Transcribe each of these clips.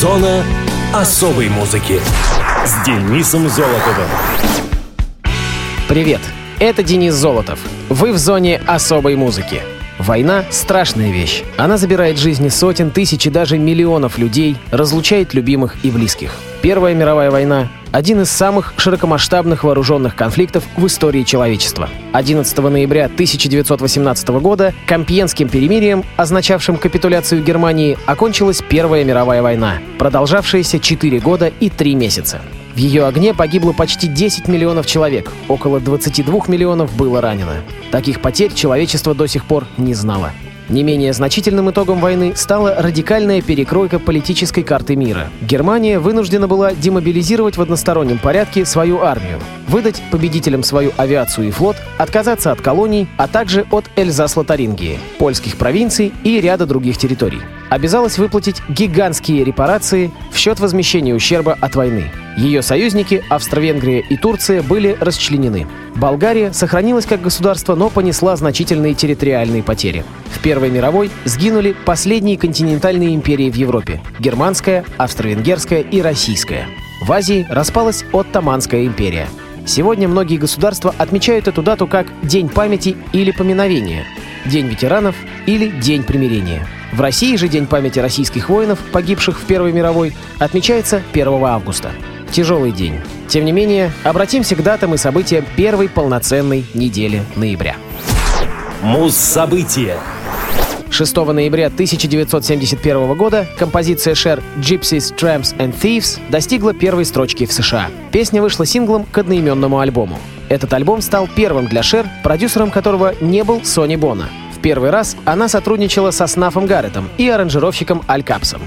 Зона особой музыки с Денисом Золотовым. Привет, это Денис Золотов. Вы в зоне особой музыки. Война — страшная вещь. Она забирает жизни сотен, тысяч и даже миллионов людей, разлучает любимых и близких. Первая мировая война — один из самых широкомасштабных вооруженных конфликтов в истории человечества. 11 ноября 1918 года Компьенским перемирием, означавшим капитуляцию Германии, окончилась Первая мировая война, продолжавшаяся 4 года и 3 месяца. В ее огне погибло почти 10 миллионов человек, около 22 миллионов было ранено. Таких потерь человечество до сих пор не знало. Не менее значительным итогом войны стала радикальная перекройка политической карты мира. Германия вынуждена была демобилизировать в одностороннем порядке свою армию, выдать победителям свою авиацию и флот, отказаться от колоний, а также от Эльзас-Лотарингии, польских провинций и ряда других территорий. Обязалась выплатить гигантские репарации в счет возмещения ущерба от войны. Ее союзники, Австро-Венгрия и Турция, были расчленены. Болгария сохранилась как государство, но понесла значительные территориальные потери. В Первой мировой сгинули последние континентальные империи в Европе – германская, австро-венгерская и российская. В Азии распалась Оттоманская империя. Сегодня многие государства отмечают эту дату как День памяти или поминовения, День ветеранов или День примирения. В России же День памяти российских воинов, погибших в Первой мировой, отмечается 1 августа тяжелый день. Тем не менее, обратимся к датам и событиям первой полноценной недели ноября. Муз-события. 6 ноября 1971 года композиция Cher «Gypsies, Tramps and Thieves» достигла первой строчки в США. Песня вышла синглом к одноименному альбому. Этот альбом стал первым для Cher, продюсером которого не был Сони Бона. Первый раз она сотрудничала со Снафом Гарретом и аранжировщиком Аль Капсом.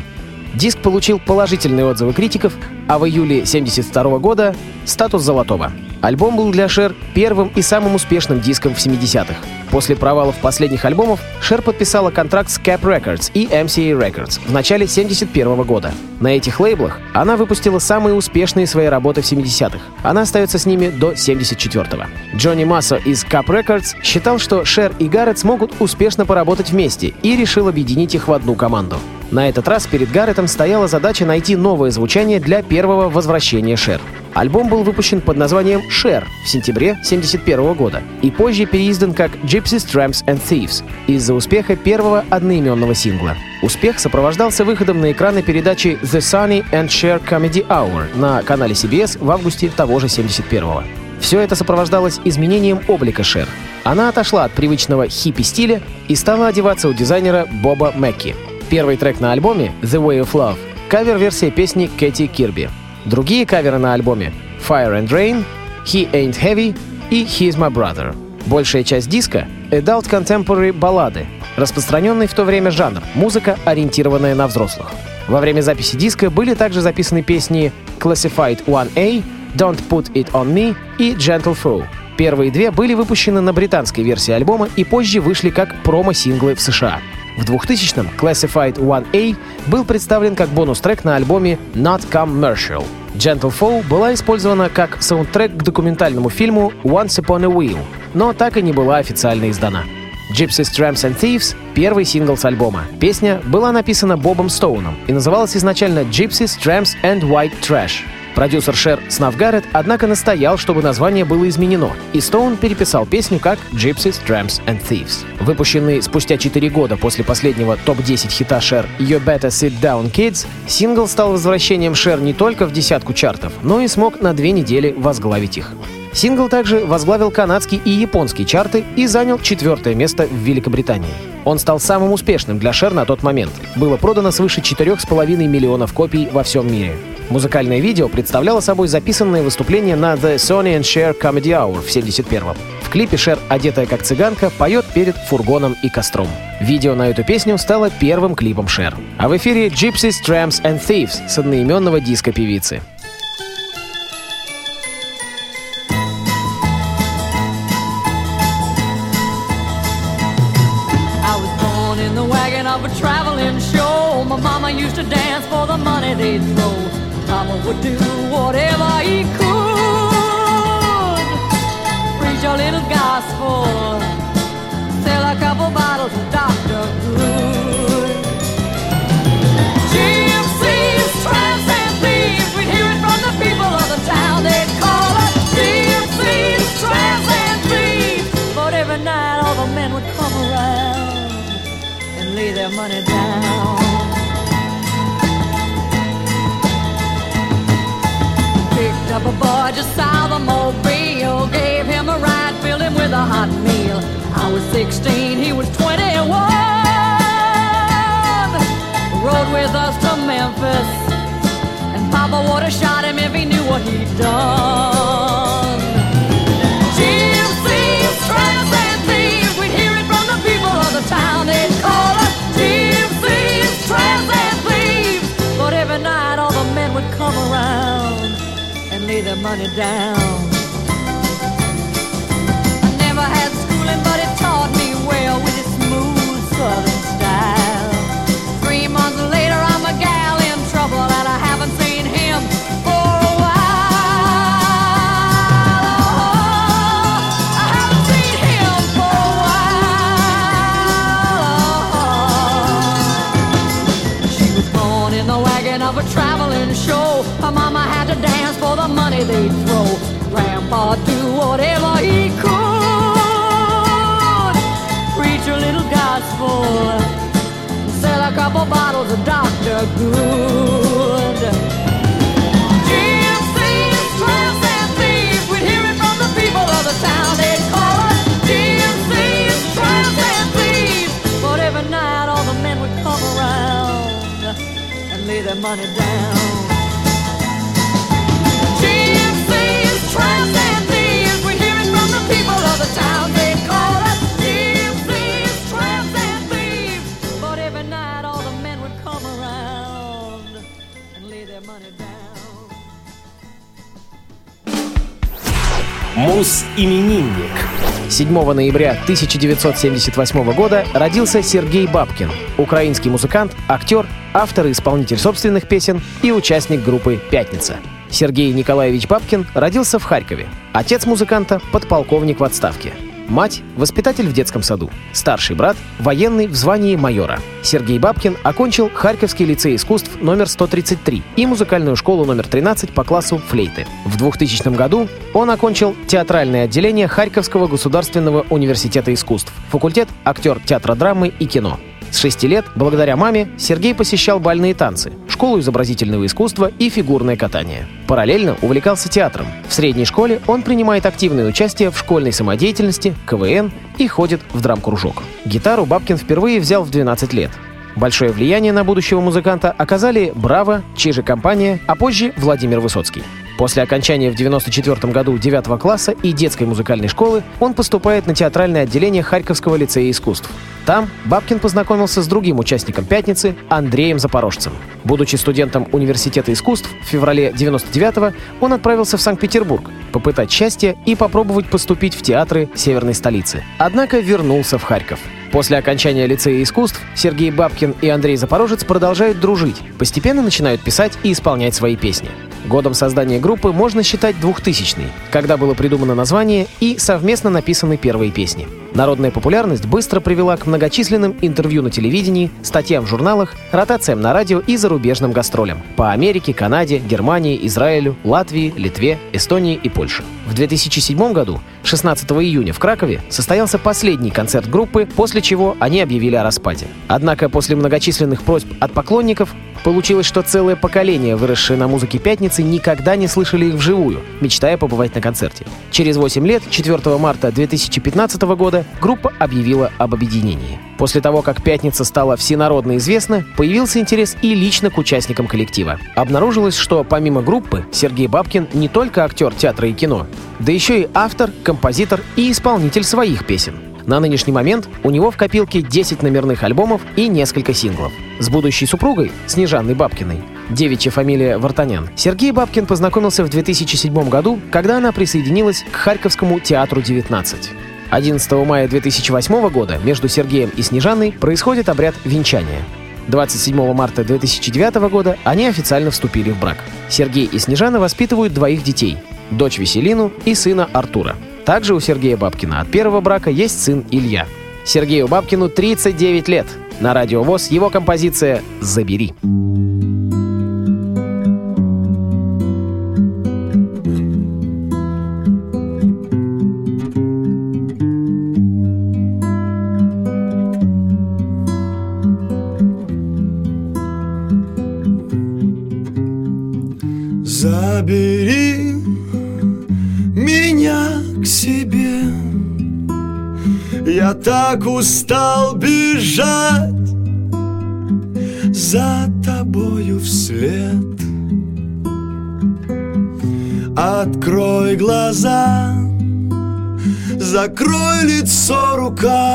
Диск получил положительные отзывы критиков, а в июле 1972 года — статус золотого. Альбом был для Шер первым и самым успешным диском в 70-х. После провалов последних альбомов Шер подписала контракт с Cap Records и MCA Records в начале 71 года. На этих лейблах она выпустила самые успешные свои работы в 70-х. Она остается с ними до 74-го. Джонни Массо из Cap Records считал, что Шер и Гаррет смогут успешно поработать вместе и решил объединить их в одну команду. На этот раз перед Гарретом стояла задача найти новое звучание для первого возвращения Шер. Альбом был выпущен под названием «Share» в сентябре 1971 года и позже переиздан как «Gypsies, Tramps and Thieves» из-за успеха первого одноименного сингла. Успех сопровождался выходом на экраны передачи «The Sunny and Share Comedy Hour» на канале CBS в августе того же 71-го. Все это сопровождалось изменением облика Шер. Она отошла от привычного хиппи-стиля и стала одеваться у дизайнера Боба Мэкки. Первый трек на альбоме «The Way of Love» — кавер-версия песни Кэти Кирби — Другие каверы на альбоме Fire and Rain, He Ain't Heavy и He's My Brother. Большая часть диска — adult contemporary баллады, распространенный в то время жанр, музыка, ориентированная на взрослых. Во время записи диска были также записаны песни Classified 1A, Don't Put It On Me и Gentle Foe. Первые две были выпущены на британской версии альбома и позже вышли как промо-синглы в США. В 2000-м Classified 1A был представлен как бонус-трек на альбоме Not Commercial. Gentle Foe была использована как саундтрек к документальному фильму Once Upon a Wheel, но так и не была официально издана. Gypsies, Tramps and Thieves — первый сингл с альбома. Песня была написана Бобом Стоуном и называлась изначально Gypsies, Tramps and White Trash. Продюсер Шер Снав Гаррет, однако, настоял, чтобы название было изменено, и Стоун переписал песню как Gypsies, Tramps and Thieves. Выпущенный спустя 4 года после последнего топ-10 хита Шер You Better Sit Down Kids, сингл стал возвращением Шер не только в десятку чартов, но и смог на две недели возглавить их. Сингл также возглавил канадский и японский чарты и занял четвертое место в Великобритании. Он стал самым успешным для Шер на тот момент. Было продано свыше 4,5 миллионов копий во всем мире. Музыкальное видео представляло собой записанное выступление на The Sony and Cher Comedy Hour в 71-м. В клипе Шер, одетая как цыганка, поет перед фургоном и костром. Видео на эту песню стало первым клипом Шер. А в эфире Gypsies, Tramps and Thieves с одноименного диска певицы. Of a traveling show. My mama used to dance for the money they'd throw. Papa would do whatever he could. Preach a little gospel, sell a couple bottles of Dr. Good. their money down. Picked up a boy just out of Mobile, gave him a ride, filled him with a hot meal. I was 16, he was 21. Rode with us to Memphis, and Papa would have shot him if he knew what he'd done. me the money down. Of Dr. Good. Tramps, and thieves. We'd hear it from the people of the town. They'd call us tramps, and thieves. But every night all the men would come around and lay their money down. Мус-именинник. 7 ноября 1978 года родился Сергей Бабкин, украинский музыкант, актер, автор и исполнитель собственных песен и участник группы «Пятница». Сергей Николаевич Бабкин родился в Харькове. Отец музыканта — подполковник в отставке. Мать — воспитатель в детском саду. Старший брат — военный в звании майора. Сергей Бабкин окончил Харьковский лицей искусств номер 133 и музыкальную школу номер 13 по классу флейты. В 2000 году он окончил театральное отделение Харьковского государственного университета искусств, факультет актер театра драмы и кино. С шести лет, благодаря маме, Сергей посещал бальные танцы, школу изобразительного искусства и фигурное катание. Параллельно увлекался театром. В средней школе он принимает активное участие в школьной самодеятельности, КВН и ходит в драм-кружок. Гитару Бабкин впервые взял в 12 лет. Большое влияние на будущего музыканта оказали «Браво», «Чижи компания», а позже Владимир Высоцкий. После окончания в 1994 году 9 класса и детской музыкальной школы он поступает на театральное отделение Харьковского лицея искусств. Там Бабкин познакомился с другим участником «Пятницы» Андреем Запорожцем. Будучи студентом Университета искусств, в феврале 99 он отправился в Санкт-Петербург попытать счастье и попробовать поступить в театры северной столицы. Однако вернулся в Харьков. После окончания лицея искусств Сергей Бабкин и Андрей Запорожец продолжают дружить, постепенно начинают писать и исполнять свои песни. Годом создания группы можно считать 2000 когда было придумано название и совместно написаны первые песни. Народная популярность быстро привела к многочисленным интервью на телевидении, статьям в журналах, ротациям на радио и зарубежным гастролям по Америке, Канаде, Германии, Израилю, Латвии, Литве, Эстонии и Польше. В 2007 году, 16 июня в Кракове, состоялся последний концерт группы, после чего они объявили о распаде. Однако после многочисленных просьб от поклонников Получилось, что целое поколение, выросшее на музыке «Пятницы», никогда не слышали их вживую, мечтая побывать на концерте. Через 8 лет, 4 марта 2015 года, группа объявила об объединении. После того, как «Пятница» стала всенародно известна, появился интерес и лично к участникам коллектива. Обнаружилось, что помимо группы, Сергей Бабкин не только актер театра и кино, да еще и автор, композитор и исполнитель своих песен. На нынешний момент у него в копилке 10 номерных альбомов и несколько синглов. С будущей супругой, Снежанной Бабкиной, девичья фамилия Вартанян, Сергей Бабкин познакомился в 2007 году, когда она присоединилась к Харьковскому театру 19. 11 мая 2008 года между Сергеем и Снежанной происходит обряд венчания. 27 марта 2009 года они официально вступили в брак. Сергей и Снежана воспитывают двоих детей – дочь Веселину и сына Артура. Также у Сергея Бабкина от первого брака есть сын Илья. Сергею Бабкину 39 лет. На радио ВОЗ его композиция «Забери». Забери бежать За тобою вслед. Открой глаза Закрой лицо руками.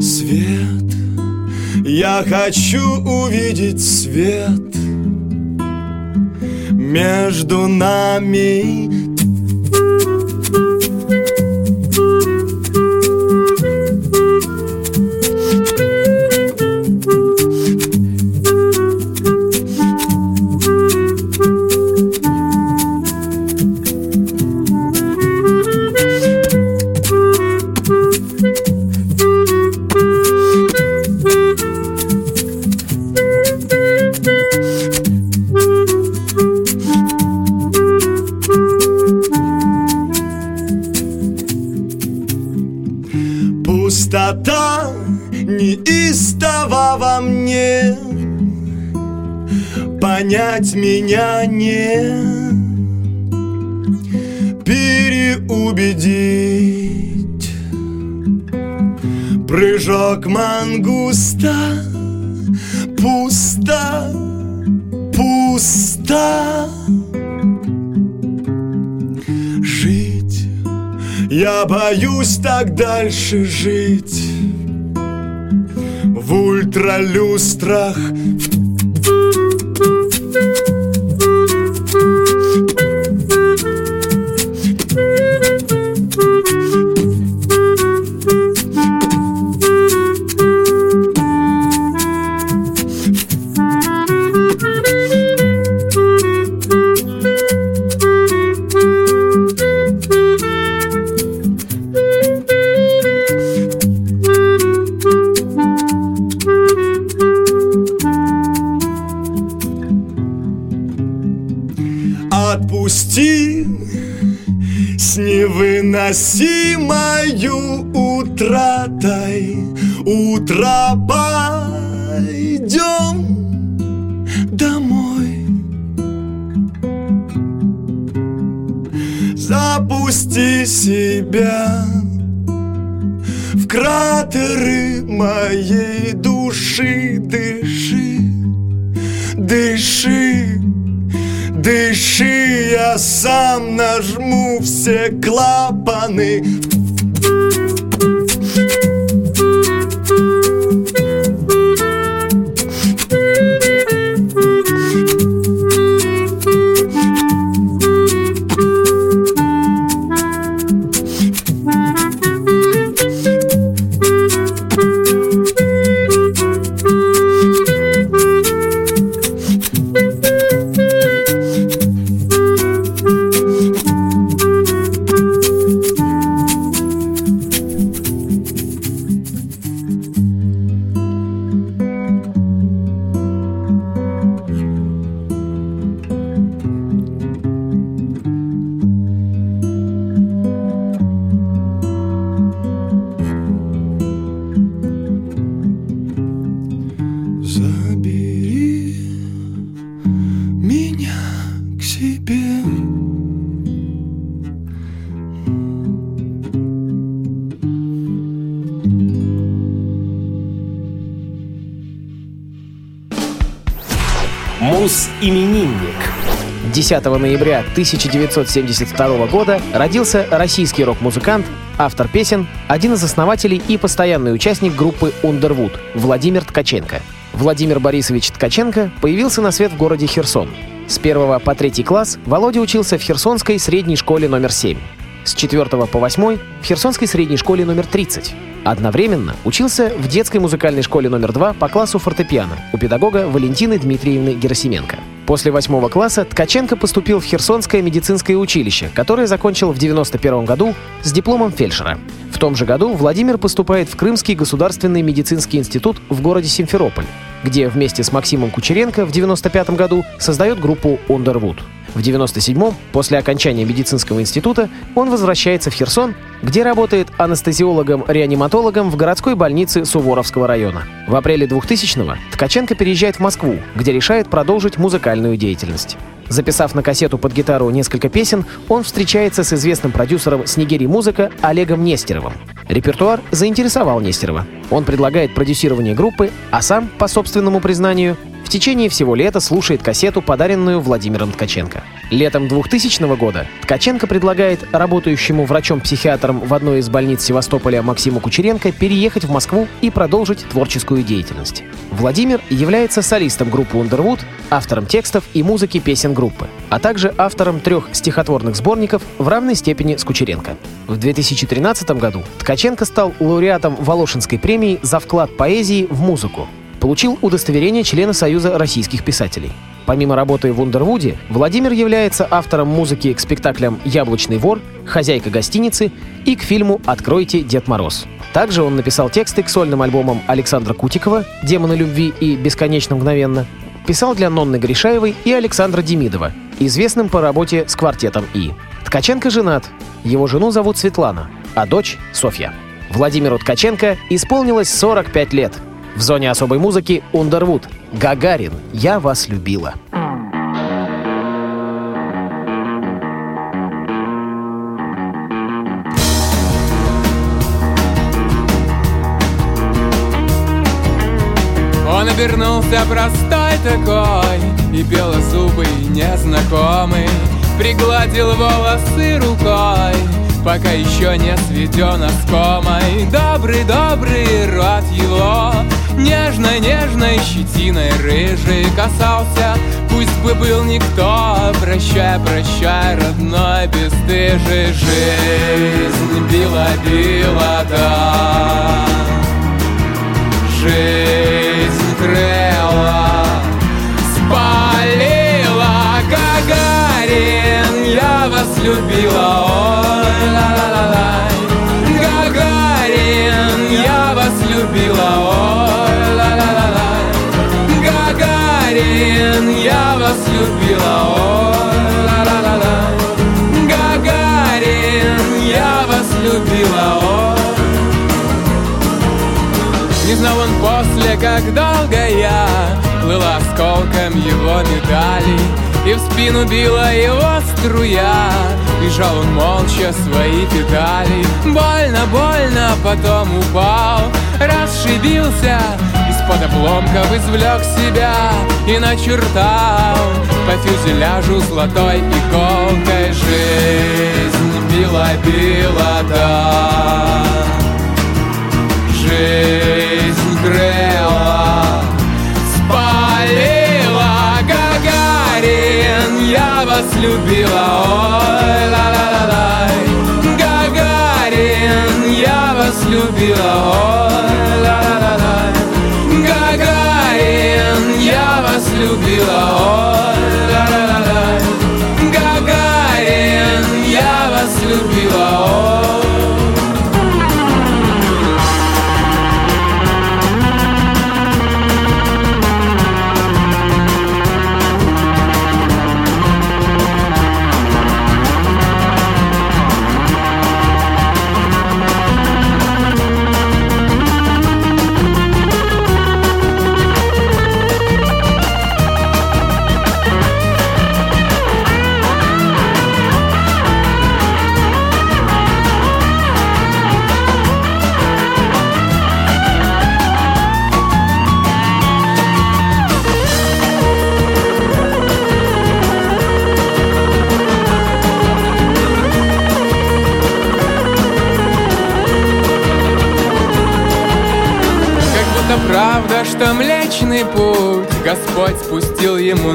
Свет Я хочу увидеть свет Между нами Меня не Переубедить. Прыжок мангуста. Пусто, пусто. Жить. Я боюсь так дальше жить. В ультралюстрах Thank you. Невыносимою утратой Утро пойдем домой. Запусти себя в кратеры моей души. Дыши, дыши Дыши, я сам нажму все клапаны. Забери Мус-именинник. 10 ноября 1972 года родился российский рок-музыкант, автор песен, один из основателей и постоянный участник группы Underwood Владимир Ткаченко. Владимир Борисович Ткаченко появился на свет в городе Херсон. С 1 по 3 класс Володя учился в Херсонской средней школе номер 7. С 4 по 8 в Херсонской средней школе номер 30. Одновременно учился в детской музыкальной школе номер 2 по классу фортепиано у педагога Валентины Дмитриевны Герасименко. После восьмого класса Ткаченко поступил в Херсонское медицинское училище, которое закончил в 91 году с дипломом фельдшера. В том же году Владимир поступает в Крымский государственный медицинский институт в городе Симферополь, где вместе с Максимом Кучеренко в 95 году создает группу Underwood. В 97-м, после окончания медицинского института, он возвращается в Херсон, где работает анестезиологом-реаниматологом в городской больнице Суворовского района. В апреле 2000-го Ткаченко переезжает в Москву, где решает продолжить музыкальную деятельность. Записав на кассету под гитару несколько песен, он встречается с известным продюсером Снегири Музыка Олегом Нестеровым. Репертуар заинтересовал Нестерова. Он предлагает продюсирование группы, а сам, по собственному признанию, в течение всего лета слушает кассету, подаренную Владимиром Ткаченко. Летом 2000 года Ткаченко предлагает работающему врачом-психиатром в одной из больниц Севастополя Максиму Кучеренко переехать в Москву и продолжить творческую деятельность. Владимир является солистом группы Underwood, автором текстов и музыки песен группы, а также автором трех стихотворных сборников в равной степени с Кучеренко. В 2013 году Ткаченко стал лауреатом Волошинской премии за вклад поэзии в музыку, получил удостоверение члена Союза российских писателей. Помимо работы в Ундервуде, Владимир является автором музыки к спектаклям «Яблочный вор», «Хозяйка гостиницы» и к фильму «Откройте, Дед Мороз». Также он написал тексты к сольным альбомам Александра Кутикова «Демоны любви» и «Бесконечно мгновенно», писал для Нонны Гришаевой и Александра Демидова, известным по работе с квартетом «И». Ткаченко женат. Его жену зовут Светлана, а дочь — Софья. Владимиру Ткаченко исполнилось 45 лет. В зоне особой музыки Ундервуд. Гагарин, я вас любила. Он обернулся простой такой И белозубый незнакомый Пригладил волосы рукой Пока еще не сведен оскомой Добрый-добрый рот его Нежной-нежной щетиной рыжий касался. Пусть бы был никто Прощай, прощай, родной бесстыжий Жизнь била-била, да. Жизнь крыла, спалила Гагарин, я вас любила, ой, ла-ла-ла-лай Гагарин, я вас любила, ой, любила, ой, ла-ла-ла-лай Гагарин, я вас любила, ой не знал он после, как долго я Плыл осколком его медалей И в спину била его струя. Бежал он молча свои педали. Больно, больно, потом упал. Расшибился Из-под обломков извлек себя И начертал По фюзеляжу золотой иголкой Жизнь била-била, да. Жизнь грела, спалила Гагарин, я вас любила,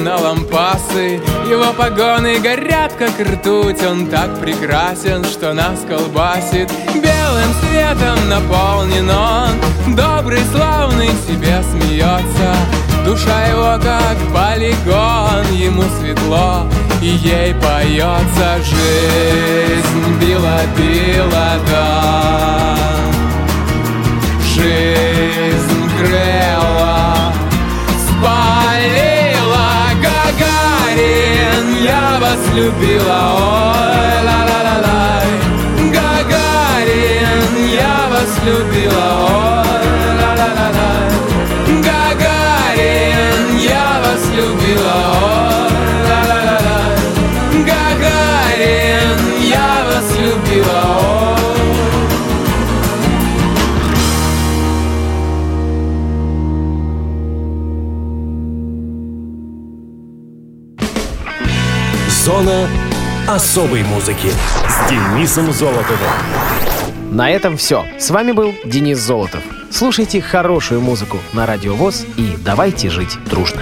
на лампасы Его погоны горят, как ртуть. Он так прекрасен, что нас колбасит. Белым светом наполнен он. Добрый, славный, себе смеется. Душа его как полигон. Ему светло, и ей поется Жизнь. Била-била, да Жизнь грела, я вас любила, ой, ла-ла-ла-лай. Гагарин, я вас любила, ой, Зона особой музыки с Денисом Золотовым. На этом все. С вами был Денис Золотов. Слушайте хорошую музыку на Радио ВОЗ и давайте жить дружно.